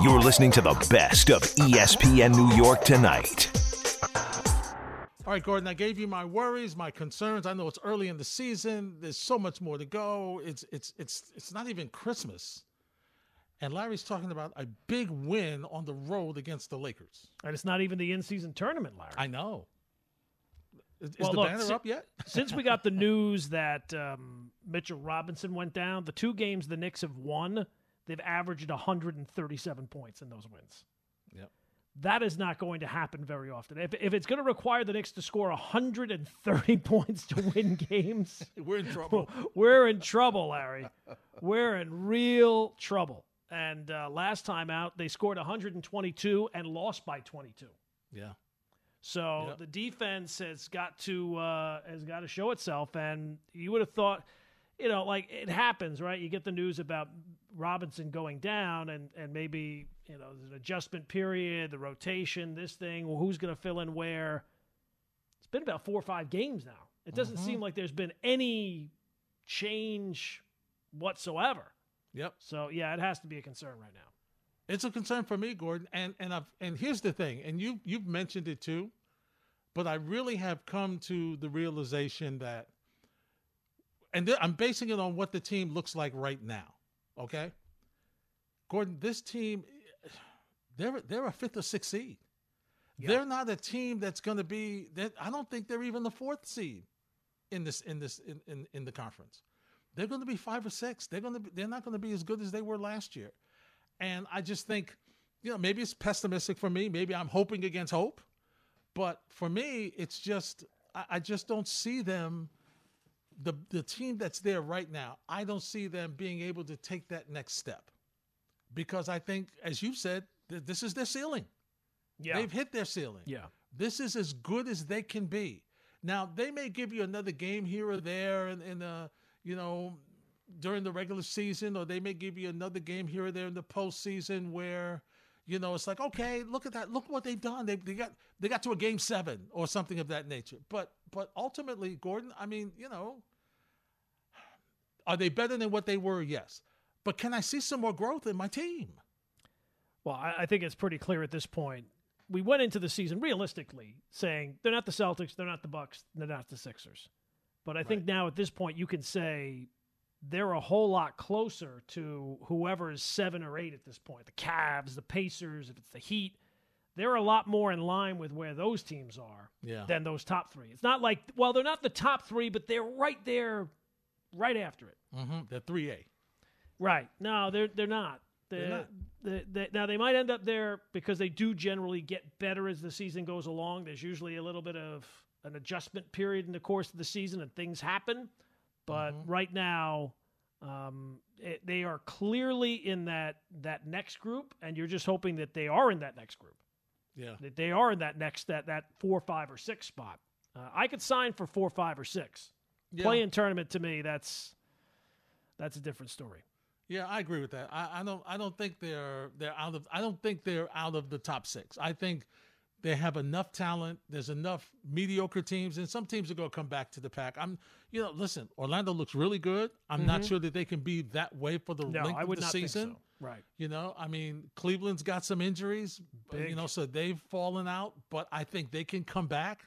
You're listening to the best of ESPN New York tonight. All right, Gordon, I gave you my worries, my concerns. I know it's early in the season. There's so much more to go. It's it's it's it's not even Christmas. And Larry's talking about a big win on the road against the Lakers. And it's not even the in-season tournament, Larry. I know. Is, is the look, banner si- up yet? Since we got the news that um, Mitchell Robinson went down, the two games the Knicks have won, they've averaged 137 points in those wins. Yep. That is not going to happen very often. If, if it's going to require the Knicks to score 130 points to win games, We're in trouble. we're in trouble, Larry. We're in real trouble. And uh, last time out, they scored 122 and lost by 22. yeah. So Yep. the defense has got to uh, has got to show itself, and you would have thought, you know, like it happens, right? You get the news about Robinson going down, and and maybe you know there's an adjustment period, the rotation, this thing, well, who's going to fill in where? It's been about four or five games now. It doesn't Mm-hmm. seem like there's been any change whatsoever. Yep. So yeah, it has to be a concern right now. It's a concern for me, Gordon. And and I've and here's the thing, and you you've mentioned it too, but I really have come to the realization that, and th- I'm basing it on what the team looks like right now. Okay, Gordon, this team, they're they're a fifth or sixth seed. They're not a team that's going to be. I don't think they're even the fourth seed in this in this in, in, in the conference. They're going to be five or six. They're going to be, they're not going to be as good as they were last year. And I just think, you know, maybe it's pessimistic for me. Maybe I'm hoping against hope. But for me, it's just I, I just don't see them. The the team that's there right now, I don't see them being able to take that next step. Because I think, as you said, th- this is their ceiling. Yeah, They've hit their ceiling. yeah. This is as good as they can be. Now they may give you another game here or there in, in uh, you know, during the regular season, or they may give you another game here or there in the postseason where, you know, it's like, okay, look at that, look what they've done. They, they got they got to a game seven or something of that nature. But but ultimately, Gordon, I mean, you know, are they better than what they were? Yes. But can I see some more growth in my team? Well, I, I think it's pretty clear at this point. We went into the season realistically saying they're not the Celtics, they're not the Bucks, they're not the Sixers. But I think now at this point you can say they're a whole lot closer to whoever is seven or eight at this point. The Cavs, the Pacers, if it's the Heat, they're a lot more in line with where those teams are Yeah. than those top three. It's not like well, they're not the top three, but they're right there, right after it. Mm-hmm. They're three A. Right. No, they're they're not. They're, not. they- they- now they might end up there because they do generally get better as the season goes along. There's usually a little bit of an adjustment period in the course of the season, and things happen. But Mm-hmm. right now, um, it, they are clearly in that that next group, and you're just hoping that they are in that next group. Yeah. That they are in that next that that four, five, or six spot. Uh, I could sign for four, five, or six. Yeah. Play-in tournament to me, that's that's a different story. Yeah, I agree with that. I, I don't. I don't think they're they're out of. I don't think they're out of the top six. I think they have enough talent. There's enough mediocre teams, and some teams are going to come back to the pack. I'm. You know, listen. Orlando looks really good. I'm not sure that they can be that way for the Mm-hmm. No, length I would of the not season. so. Right. You know, I mean, Cleveland's got some injuries, but, you know, so they've fallen out. But I think they can come back.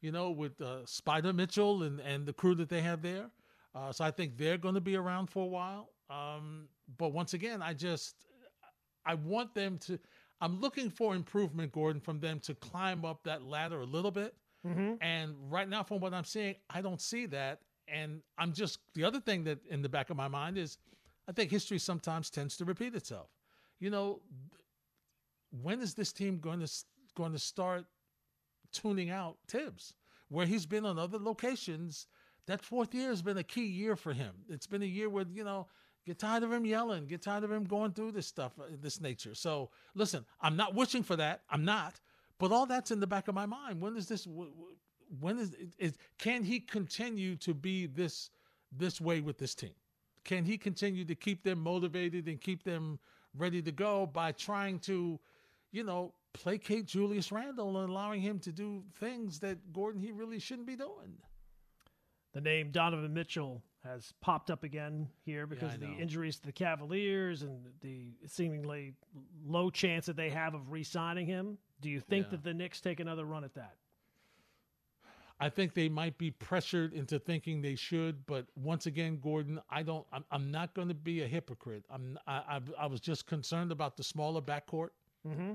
You know, with uh, Spida Mitchell and and the crew that they have there. Uh, so I think they're going to be around for a while. Um, but once again, I just I want them to. I'm looking for improvement, Gordon, from them to climb up that ladder a little bit. And right now, from what I'm seeing, I don't see that. And I'm just the other thing that in the back of my mind is, I think history sometimes tends to repeat itself. You know, when is this team going to going to start tuning out Thibs, where he's been on other locations? That fourth year has been a key year for him. It's been a year where you know get tired of him yelling, get tired of him going through this stuff, uh, this nature. So listen, I'm not wishing for that. I'm not. But all that's in the back of my mind. When is this? When is is can he continue to be this this way with this team? Can he continue to keep them motivated and keep them ready to go by trying to, you know, placate Julius Randle and allowing him to do things that Gordon he really shouldn't be doing? The name Donovan Mitchell has popped up again here because I of the know. injuries to the Cavaliers and the seemingly low chance that they have of re-signing him. Do you think Yeah. that the Knicks take another run at that? I think they might be pressured into thinking they should, but once again, Gordon, I don't. I'm, I'm not going to be a hypocrite. I'm. I, I, I was just concerned about the smaller backcourt, Mm-hmm.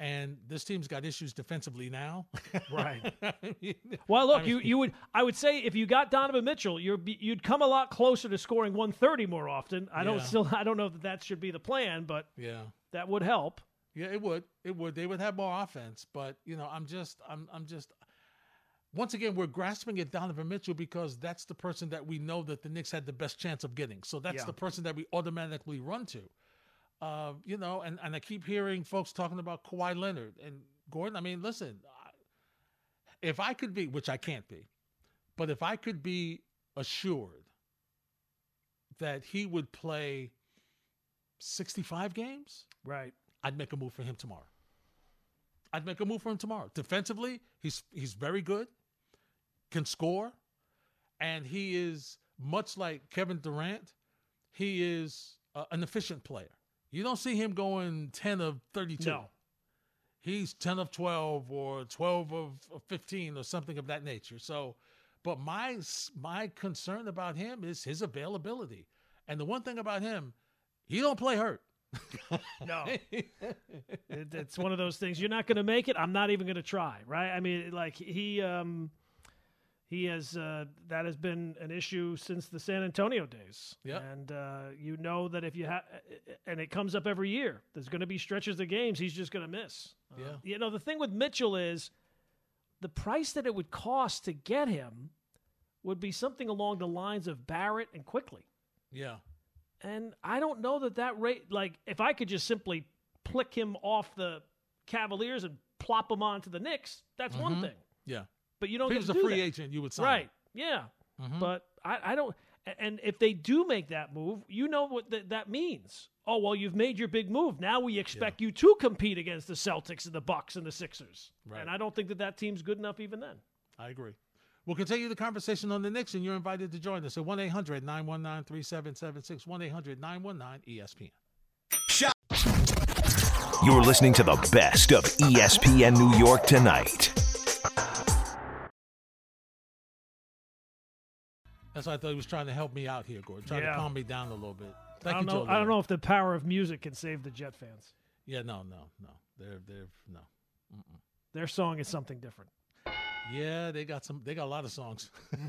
And this team's got issues defensively now. Right. I mean, Well, look, I you, mean- you would I would say if you got Donovan Mitchell, you're be- you'd come a lot closer to scoring 130 more often. I don't still I don't know that that should be the plan, but yeah, that would help. yeah, it would. It would. They would have more offense, but you know, I'm just. I'm. I'm just. Once again, we're grasping at Donovan Mitchell because that's the person that we know that the Knicks had the best chance of getting. So that's Yeah. the person that we automatically run to. Uh, you know, and, and I keep hearing folks talking about Kawhi Leonard and Gordon. I mean, listen, if I could be, which I can't be, but if I could be assured that he would play 65 games, Right. I'd make a move for him tomorrow. I'd make a move for him tomorrow. Defensively, he's he's very good, can score, and he is much like Kevin Durant. He is uh, an efficient player. You don't see him going ten of thirty-two. No. He's ten of twelve or twelve of, of fifteen or something of that nature. So, but my my concern about him is his availability. And the one thing about him, he don't play hurt. No. It, it's one of those things. You're not going to make it. I'm not even going to try. Right. I mean, like he, um, he has, uh, that has been an issue since the San Antonio days. Yep. And, uh, you know that if you have, and it comes up every year, there's going to be stretches of games he's just going to miss. Uh, Yeah. you know, the thing with Mitchell is the price that it would cost to get him would be something along the lines of Barrett and Quickley. yeah. And I don't know that that rate, like, if I could just simply plick him off the Cavaliers and plop him onto the Knicks, that's one Mhm. thing. Yeah. But you don't If he was to a free that. agent, you would sign. right? Yeah. him. Mhm. But I, I don't. And if they do make that move, you know what that that means. Oh well, you've made your big move. Now we expect you to compete against the Celtics and the Bucks and the Sixers. Right. And I don't think that that team's good enough even then. I agree. We'll continue the conversation on the Knicks, and you're invited to join us at 1 800 919 3776, 1 800 919 ESPN. You're listening to the best of ESPN New York tonight. That's why I thought he was trying to help me out here, Gordon, trying Yeah. to calm me down a little bit. I Thank don't you, know. Joe. I don't know if the power of music can save the Jet fans. Yeah, no, no, no. They're, they're, no. Their song is something different. Yeah, they got some, they got a lot of songs.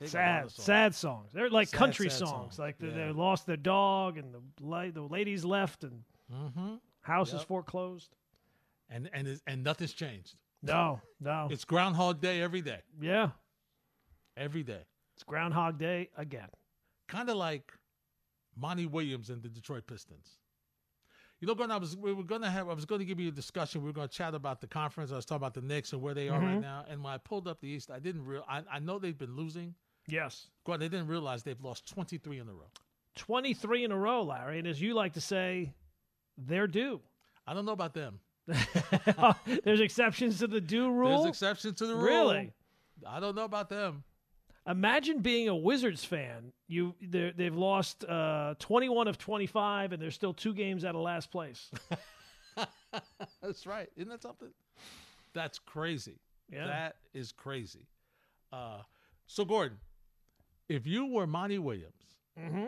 They got a lot sad, of songs. sad songs. They're like Sad, country sad songs. songs. Like they, they Yeah. lost their dog and the la- the ladies left and Mm-hmm. house is Yep. foreclosed. And, and, it's- and nothing's changed. No, no. It's Groundhog Day every day. yeah, Every day. It's Groundhog Day again. kind of like Monty Williams and the Detroit Pistons. You know, Gordon, I was we were gonna have I was gonna give you a discussion. We were gonna chat about the conference. I was talking about the Knicks and where they are right Mhm. now. And when I pulled up the East, I didn't real I, I know they've been losing. Yes, Gordon, they didn't realize they've lost twenty three in a row. twenty three in a row, Larry. And as you like to say, they're due. I don't know about them. There's exceptions to the due rule. There's exceptions to the rule. Really? I don't know about them. Imagine being a Wizards fan. You they're- they've lost uh, 21 of 25, and they're still two games out of last place. That's right. Isn't that something? That's crazy. Yeah. That is crazy. Uh, so Gordon, if you were Monty Williams, mm-hmm.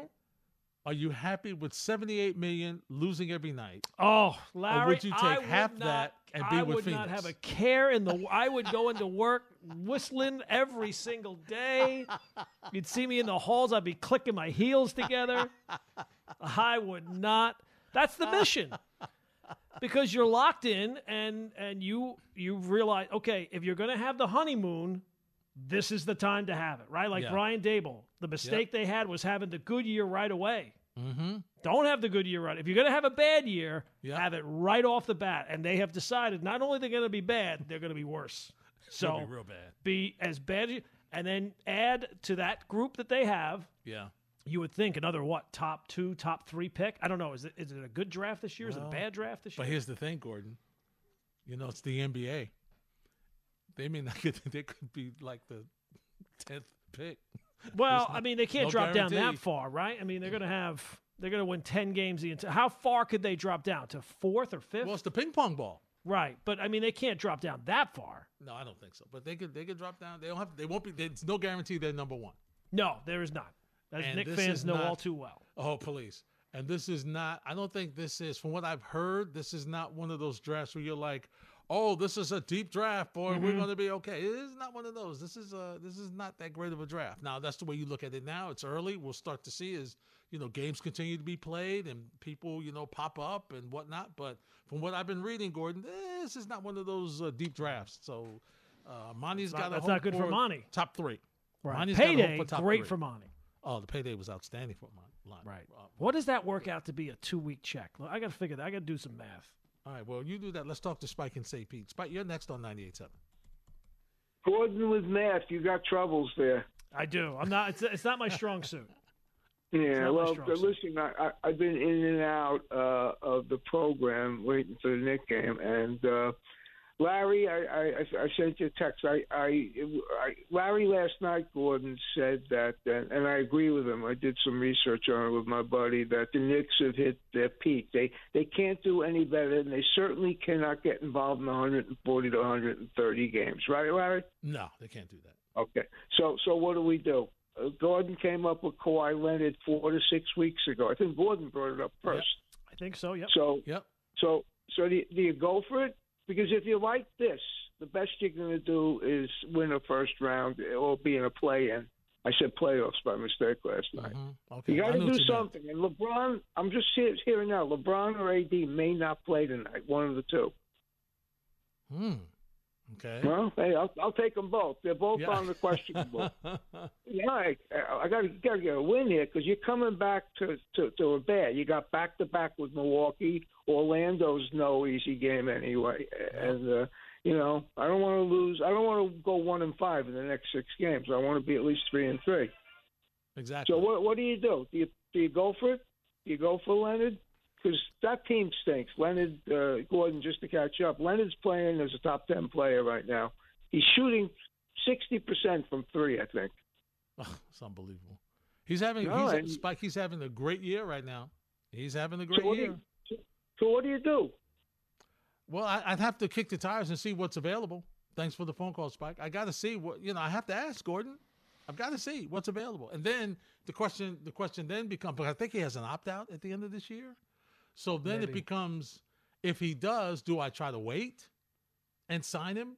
Are you happy with 78 million losing every night? Oh, Larry, would you take I would half not- that and be I with would not have a care in the. I would go into work whistling every single day. You'd see me in the halls. I'd be clicking my heels together. I would not. That's the mission. Because you're locked in, and and you you realize, okay, if you're going to have the honeymoon, this is the time to have it, right? Like Yeah. Brian Daboll, the mistake they had was having the good year right away. Mm-hmm. Don't have the good year right. If you're going to have a bad year, Yeah. have it right off the bat. And they have decided not only they're going to be bad, they're going to be worse. So be real bad. be as bad as you, and then add to that group that they have. Yeah. You would think another what top two, top three pick. I don't know. Is it is it a good draft this year? is it a bad draft this year? But here's the thing, Gordon. You know, it's the NBA. They may not get. They could be like the tenth pick. Well, I mean, they can't no drop down that far, right? I mean, they're going to have they're going to win ten games the entire. How far could they drop down to fourth or fifth? Well, it's the ping pong ball. right, but I mean, they can't drop down that far. No, I don't think so. But they could they could drop down. They don't have. They won't be. There's no guarantee they're number one. No, there is not. As And Knick fans know not- all too well. Oh, police. And this is not. I don't think this is. From what I've heard, this is not one of those drafts where you're like, "Oh, this is a deep draft, boy. We're going to be okay." It is not one of those. This is a. This is not that great of a draft. Now, that's the way you look at it. Now it's early. We'll start to see as you know games continue to be played and people you know pop up and whatnot. But from what I've been reading, Gordon, this is not one of those uh, deep drafts. So. Uh, Monty's got a that's not good for Monty. Top three. Right. Monty's Payday, for top great three. for Monty. Oh, the payday was outstanding for Monty. Right. Uh, What does that work out to be a two week check? Look, I got to figure that. I got to do some math. All right, well, you do that. Let's talk to Spike and St. Pete. Spike, you're next on 98.7. Gordon with math, you got troubles there. I do. I'm not. It's, it's not my strong suit. Yeah, not my well, suit. listen, I, I, I've been in and out uh, of the program waiting for the Knick game, and uh, Larry, I, I, I sent you a text. I, I, I, Larry last night, Gordon said that, and, and I agree with him. I did some research on it with my buddy that the Knicks have hit their peak. They they can't do any better, and they certainly cannot get involved in 140 to 130 games. Right, Larry? No, they can't do that. Okay. So so what do we do? Uh, Gordon came up with Kawhi Leonard four to six weeks ago. I think Gordon brought it up first. I think so. Yep. So Yep. so so do do you go for it? Because if you like this, the best you're going to do is win a first round or be in a play-in. I said playoffs by mistake last night. Mhm. Okay. You got to do something. And LeBron, I'm just here, hearing now. LeBron or AD may not play tonight. One of the two. Hmm. Okay. Well, hey, I'll, I'll take them both. They're both Yeah. on the questionable. Yeah, I, I got to get a win here because you're coming back to, to to a bad. You got back to back with Milwaukee. Orlando's no easy game anyway, and uh, you know I don't want to lose. I don't want to go one and five in the next six games. I want to be at least three and three. exactly. So what what do you do? Do you do you go for it? Do you go for Leonard? Because that team stinks. Leonard uh, Gordon, just to catch up. Leonard's playing as a top ten player right now. He's shooting sixty percent from three, I think. Oh, it's unbelievable. He's having No, he's, and- Spike. He's having a great year right now. He's having a great do year. you, so what do you do? Well, I, I'd have to kick the tires and see what's available. Thanks for the phone call, Spike. I got to see what you know. I have to ask Gordon. I've got to see what's available, and then the question the question then becomes. But I think he has an opt out at the end of this year, so then it becomes if he does, do I try to wait and sign him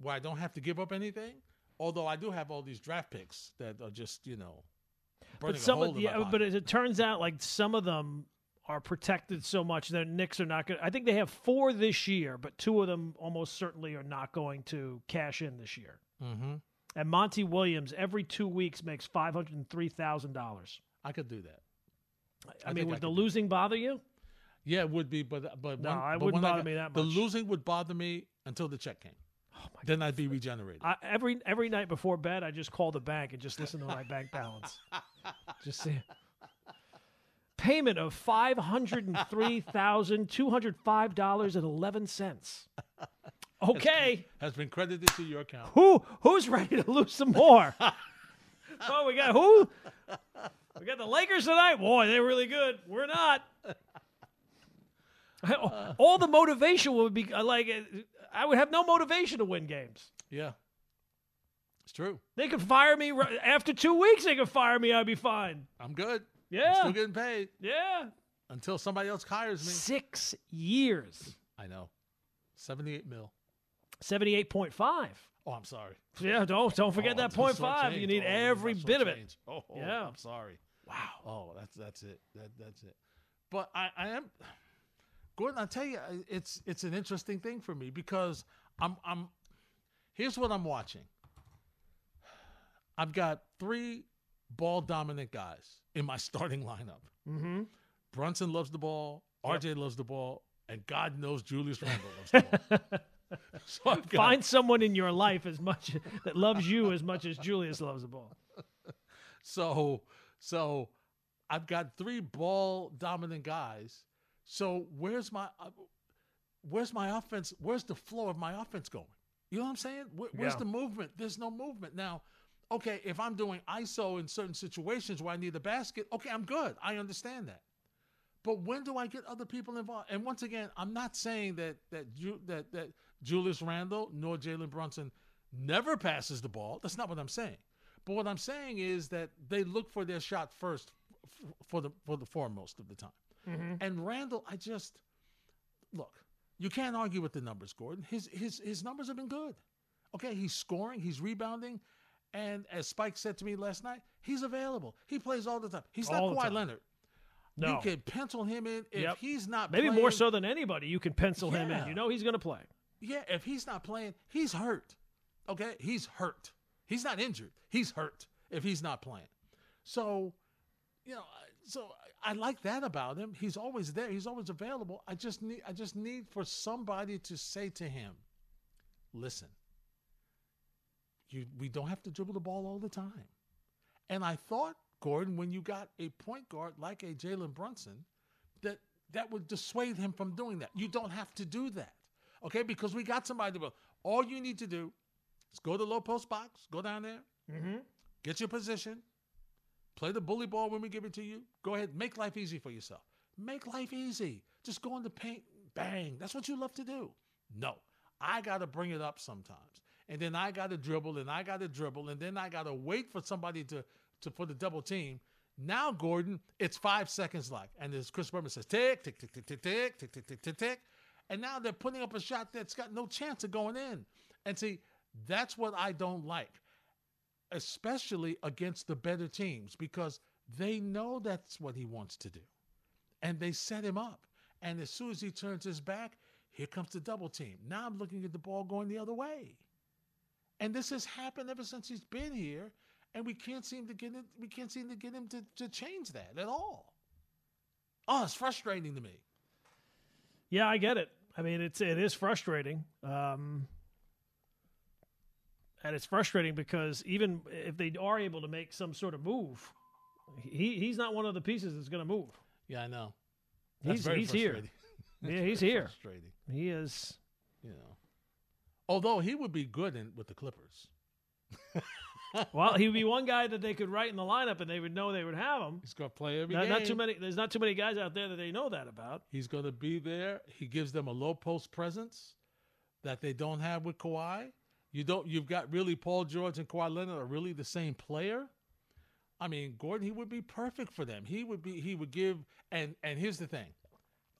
where I don't have to give up anything? Although I do have all these draft picks that are just you know But some of yeah, but as it turns out, like some of them are protected so much that Knicks are not going. I think they have four this year, but two of them almost certainly are not going to cash in this year. hmm And Monty Williams every two weeks makes five hundred and three thousand dollars. I could do that. I, I mean, think I would the losing bother you? Yeah, it would be, but uh, but No, I wouldn't bother got- me that The losing would bother me until the check came. Oh my Then I'd be regenerated. I, every every night before bed, I just call the bank and just listen to my bank balance. Just see. Payment of five hundred and three thousand two hundred five dollars and eleven cents. Okay, Has been credited to your account. who who's ready to lose some more? oh, we got who? We got the Lakers tonight. Boy, they're really good. We're not. Uh. All the motivation would be uh, like uh, I would have no motivation to win games. Yeah, it's true. They could fire me ri- after two weeks. They could fire me. I'd be fine. I'm good. I'm Yeah, still getting paid yeah. until somebody else hires me. Six years, I know. Seventy-eight mil. seventy-eight point five. Oh, I'm sorry. Yeah, don't don't forget Oh, that it's five. change. You need Oh, every bit of it. change. Oh, oh, Yeah. I'm sorry. Wow. Oh, that's that's it. That that's it. But I, I am Gordon. I tell you, it's it's an interesting thing for me because I'm I'm. Here's what I'm watching. I've got three ball dominant guys in my starting lineup. Mm-hmm. Brunson loves the ball. RJ loves the ball, and God knows Julius Randle loves the ball. so I've got, Find someone in your life as much that loves you as much as Julius loves the ball. So so I've got three ball dominant guys. So where's my uh, where's my offense? Where's the flow of my offense going? You know what I'm saying? Where, where's Yeah. the movement? There's no movement now. okay, if I'm doing ISO in certain situations where I need a basket, okay, I'm good. I understand that. But when do I get other people involved? And once again, I'm not saying that that Ju- that that Julius Randle nor Jalen Brunson never passes the ball. That's not what I'm saying. But what I'm saying is that they look for their shot first f- for the for the foremost of the time. Mm-hmm. And Randle, I just look. You can't argue with the numbers, Gordon. His his his numbers have been good. Okay, he's scoring, he's rebounding, and as Spike said to me last night, he's available. He plays all the time. He's not All the Kawhi. Leonard. No. You can pencil him in if Yep. he's not Maybe playing, more so than anybody, you can pencil him in. You know he's going to play. Yeah, if he's not playing, he's hurt. Okay, he's hurt. He's not injured. He's hurt if he's not playing. So, you know, so I like that about him. He's always there. He's always available. I just need I just need for somebody to say to him, "Listen, you we don't have to dribble the ball all the time." And I thought, Gordon, when you got a point guard like a Jalen Brunson, that that would dissuade him from doing that. You don't have to do that, okay? Because we got somebody to. All you need to do is go to the low post box, go down there, mm-hmm. get your position, play the bully ball when we give it to you. Go ahead, make life easy for yourself. Make life easy. Just go in the paint, bang. That's what you love to do. No, I got to bring it up sometimes, and then I got to dribble, and I got to dribble, and then I got to wait for somebody to to for the double team. Now, Gordon, it's five seconds left, and as Chris Berman says, tick, tick, tick, tick, tick, tick, tick, tick, tick, tick, tick, and now they're putting up a shot that's got no chance of going in. And see, that's what I don't like, especially against the better teams, because they know that's what he wants to do, and they set him up. And as soon as he turns his back, here comes the double team. Now I'm looking at the ball going the other way. And this has happened ever since he's been here, and we can't seem to get it. We can't seem to get him to, to change that at all. Oh, it's frustrating to me. Yeah, I get it. I mean, it's it is frustrating, um, and it's frustrating because even if they are able to make some sort of move, he he's not one of the pieces that's going to move. Yeah, I know. He's- he's here. Yeah, he's here. He is. You know. Although he would be good in with the Clippers. Well, he would be one guy that they could write in the lineup, and they would know they would have him. He's going to play every Not, game. not too many. There's not too many guys out there that they know that about. He's going to be there. He gives them a low post presence that they don't have with Kawhi. You don't. You've got really Paul George and Kawhi Leonard are really the same player. I mean, Gordon, he would be perfect for them. He would be. He would give. And and here's the thing,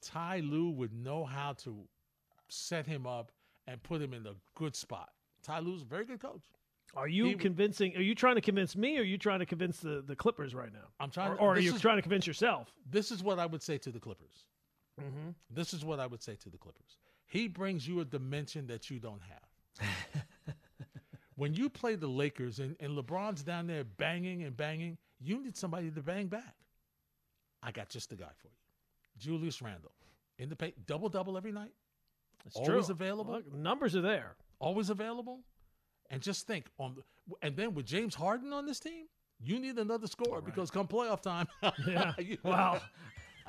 Ty Lue would know how to set him up and put him in a good spot. Ty Lue's a very good coach. Are you He convincing? Are you trying to convince me, or are you trying to convince the, the Clippers right now? I'm trying or, to- or are you is- trying to convince yourself? This is what I would say to the Clippers. Mm-hmm. This is what I would say to the Clippers. He brings you a dimension that you don't have. when you play the Lakers and, and LeBron's down there banging and banging, you need somebody to bang back. I got just the guy for you. Julius Randle. In the paint, double double every night, It's Always true. available? Look, numbers are there. always available. And just think on the, and then with James Harden on this team, you need another scorer because come playoff time, Yeah. you- Wow.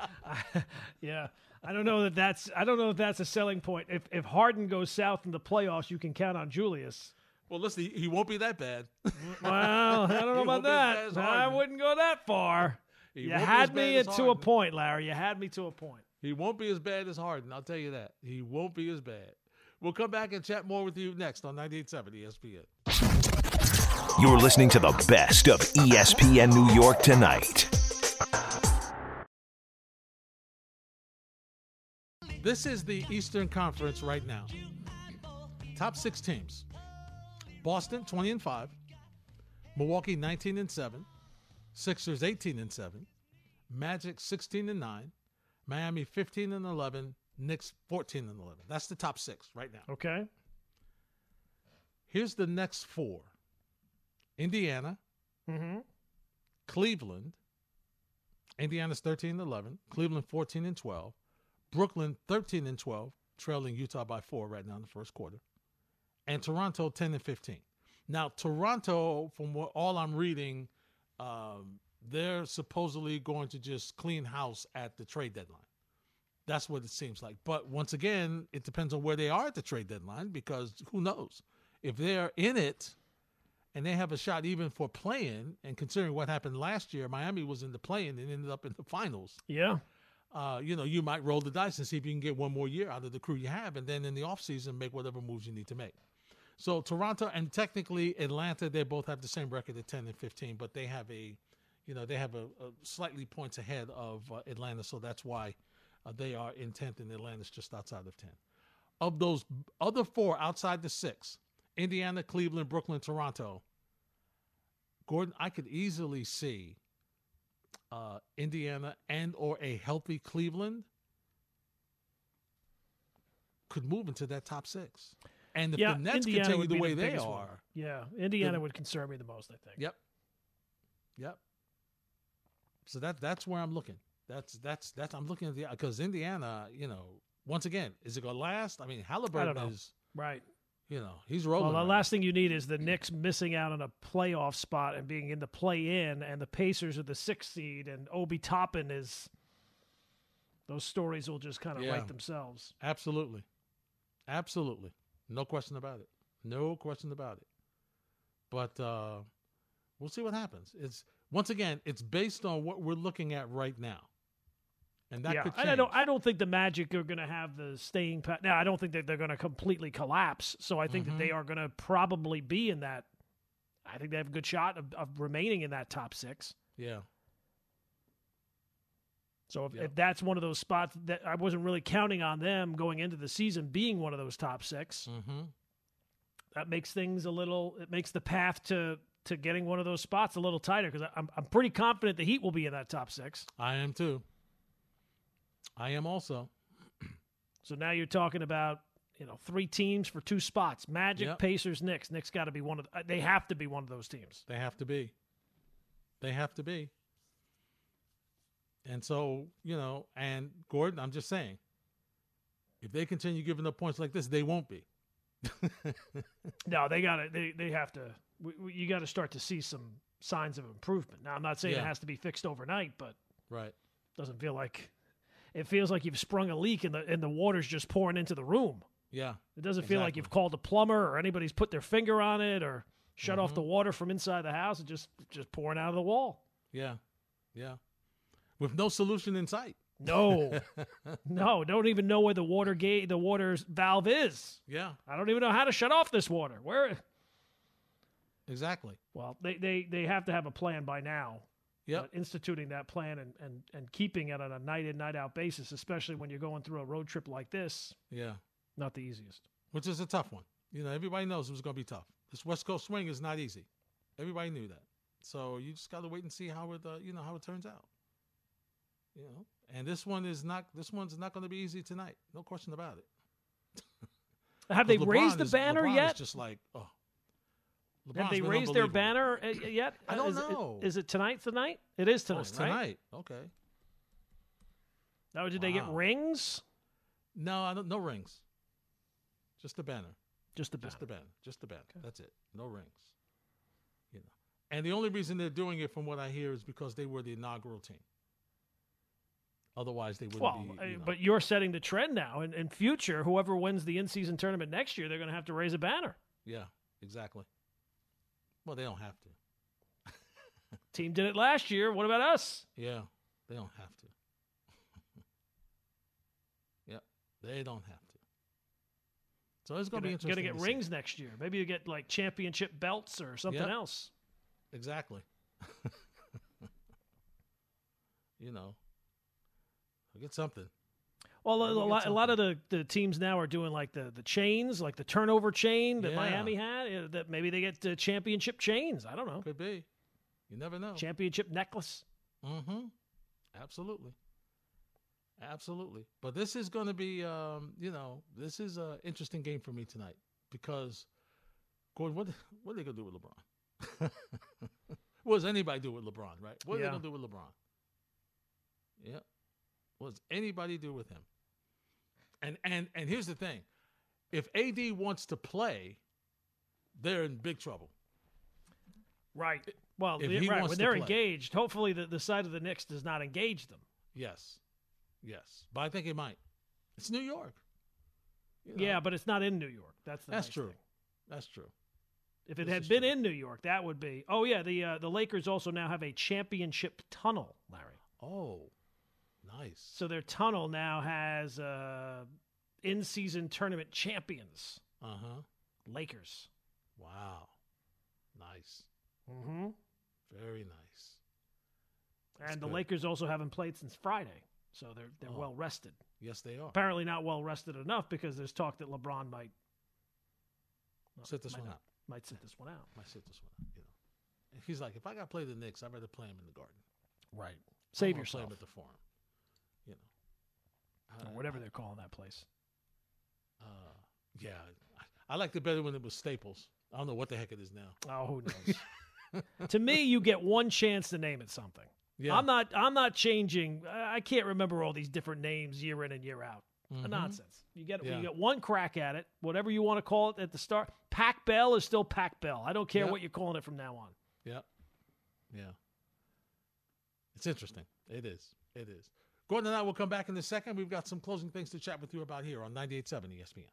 yeah. I don't know that that's I don't know if that's a selling point. If if Harden goes south in the playoffs, you can count on Julius. Well, listen, he, he won't be that bad. Well, I don't know about won't be as bad that. I wouldn't go that far. He you had me bad to a point, Larry. You had me to a point. He won't be as bad as Harden. I'll tell you that. He won't be as bad. We'll come back and chat more with you next on 98.7 ESPN. You're listening to the best of ESPN New York tonight. This is the Eastern Conference right now. Top six teams: Boston 20 and 5, Milwaukee 19 and 7, Sixers 18 and 7, Magic 16 and 9, Miami 15 and 11, Knicks 14 and 11. That's the top six right now. Okay. Here's the next four: Indiana, Mm-hmm. Cleveland. Indiana's 13 and 11, Cleveland 14 and 12, Brooklyn 13 and 12, trailing Utah by 4 right now in the first quarter. And Toronto 10 and 15. Now, Toronto, from what all I'm reading, um, they're supposedly going to just clean house at the trade deadline. That's what it seems like. But once again, it depends on where they are at the trade deadline because who knows? If they're in it and they have a shot even for play-in. And considering what happened last year, Miami was in the play-in and ended up in the finals. Yeah. Uh, you know, you might roll the dice and see if you can get one more year out of the crew you have, and then in the offseason, make whatever moves you need to make. So Toronto and technically Atlanta, they both have the same record at 10 and 15, but they have a, you know, they have a, a slightly points ahead of uh, Atlanta, so that's why uh, they are in 10th and Atlanta's just outside of 10. Of those other four outside the six, Indiana, Cleveland, Brooklyn, Toronto, Gordon, I could easily see uh, Indiana and or a healthy Cleveland could move into that top six. And if yeah, the Nets Indiana continue the way they are, one. Yeah, Indiana the- would concern me the most. I think. Yep. Yep. So that that's where I'm looking. That's that's that's I'm looking at the because Indiana, you know, once again, is it gonna last? I mean, Halliburton is, Right. You know, he's rolling. Well, the right last thing you need is the Knicks missing out on a playoff spot and being in the play-in, and the Pacers are the sixth seed, and Obi Toppin is. Those stories will just kind of Yeah. write themselves. Absolutely, absolutely, no question about it. No question about it. But uh, we'll see what happens. It's once again, it's based on what we're looking at right now, and that yeah, could change. and I don't. I don't think the Magic are going to have the staying power. Now, I don't think that they're going to completely collapse. So I think that Mm-hmm. they are going to probably be in that. I think they have a good shot of, of remaining in that top six. yeah, So if, Yeah. if that's one of those spots that I wasn't really counting on them going into the season being one of those top 6 mm-hmm. that makes things a little. It makes the path to to getting one of those spots a little tighter because I'm I'm pretty confident the Heat will be in that top six. I am too. I am also. So now you're talking about you know three teams for two spots: Magic, Yep. Pacers, Knicks. Knicks got to be one of. The, uh, they have to be one of those teams. They have to be. They have to be. And so, you know, and Gordon, I'm just saying, if they continue giving up points like this, they won't be. No, they got to. They they have to. We, we, you got to start to see some signs of improvement. Now I'm not saying it has to be fixed overnight, but Right. doesn't feel like it feels like you've sprung a leak and the and the water's just pouring into the room. Yeah. It doesn't feel like you've called a plumber or anybody's put their finger on it or shut off Mhm. the water from inside the house. It's just just pouring out of the wall. Yeah. Yeah. With no solution in sight. No, no, don't even know where the water gate, the water's valve is. Yeah. I don't even know how to shut off this water. Where? Exactly. Well, they they they have to have a plan by now. Yep. But instituting that plan and, and, and keeping it on a night in, night out basis, especially when you're going through a road trip like this, Yeah. not the easiest. Which is a tough one. You know, everybody knows it was going to be tough. This West Coast swing is not easy. Everybody knew that. So you just got to wait and see how it, uh, you know, how it turns out. You know, and this one is not. This one's not going to be easy tonight. No question about it. Have they LeBron raised the is- banner LeBron yet? just like, oh. Have they raised their banner yet? I don't is it- know. is it tonight? Tonight? It is Oh, tonight. right? tonight. Okay. Now, did they get rings? No, I don't. No rings. Just the banner. Just the banner. Just the banner. Just the banner. That's it. No rings. You know. And the only reason they're doing it, from what I hear, is because they were the inaugural team. Otherwise, they wouldn't Well, be. uh, you know. but you're setting the trend now. In, in future, whoever wins the in-season tournament next year, they're going to have to raise a banner. yeah, exactly. Well, they don't have to. Team did it last year. What about us? Yeah, they don't have to. yep, they don't have to. So it's going to be interesting. gonna get to see. rings next year. Maybe you get like championship belts or something Yep. else. Exactly. you know, I'll get something. Well, a, a lot, a lot of the, the teams now are doing like the, the chains, like the turnover chain that Yeah. Miami had. uh, That maybe they get the championship chains. I don't know. Could be. You never know. Championship necklace. Mm-hmm. Absolutely. Absolutely. But this is going to be, um, you know, this is an interesting game for me tonight because, Gordon, what what are they going to do with LeBron? what does anybody do with LeBron, right? What are Yeah. they going to do with LeBron? Yeah. What does anybody do with him? And and and here's the thing: if AD wants to play, they're in big trouble. Right. Well, If right. When they're play. engaged, hopefully the, the side of the Knicks does not engage them. Yes, yes, but I think it might. It's New York. You know, Yeah, but it's not in New York. That's the that's nice true. thing. That's true. If it This had been true. in New York, that would be. Oh yeah, the uh, the Lakers also now have a championship tunnel, Larry. Oh, nice. So their tunnel now has uh, in-season tournament champions, Uh huh. Lakers. Wow. Nice. Mm-hmm. Very nice. That's And the good. Lakers also haven't played since Friday, so they're they're Oh. well rested. Yes, they are. Apparently not well rested enough because there's talk that LeBron might well, Sit this might one not- out. Might sit this one out. Might sit this one out. You know. And he's like, if I got to play the Knicks, I'd rather play him in the Garden. Right. Save wanna Play yourself him at the Forum. Know. or Uh, whatever they're calling that place. Uh, yeah, I, I liked it better when it was Staples. I don't know what the heck it is now. Oh, who knows? to me, you get one chance to name it something. Yeah, I'm not. I'm not changing. I can't remember all these different names year in and year out. Mhm. Nonsense. You get Yeah. you get one crack at it, whatever you want to call it at the start. Pac Bell is still Pac Bell. I don't care Yep. what you're calling it from now on. Yeah, yeah. It's interesting. It is. It is. Gordon and I will come back in a second. We've got some closing things to chat with you about here on 98.7 ESPN.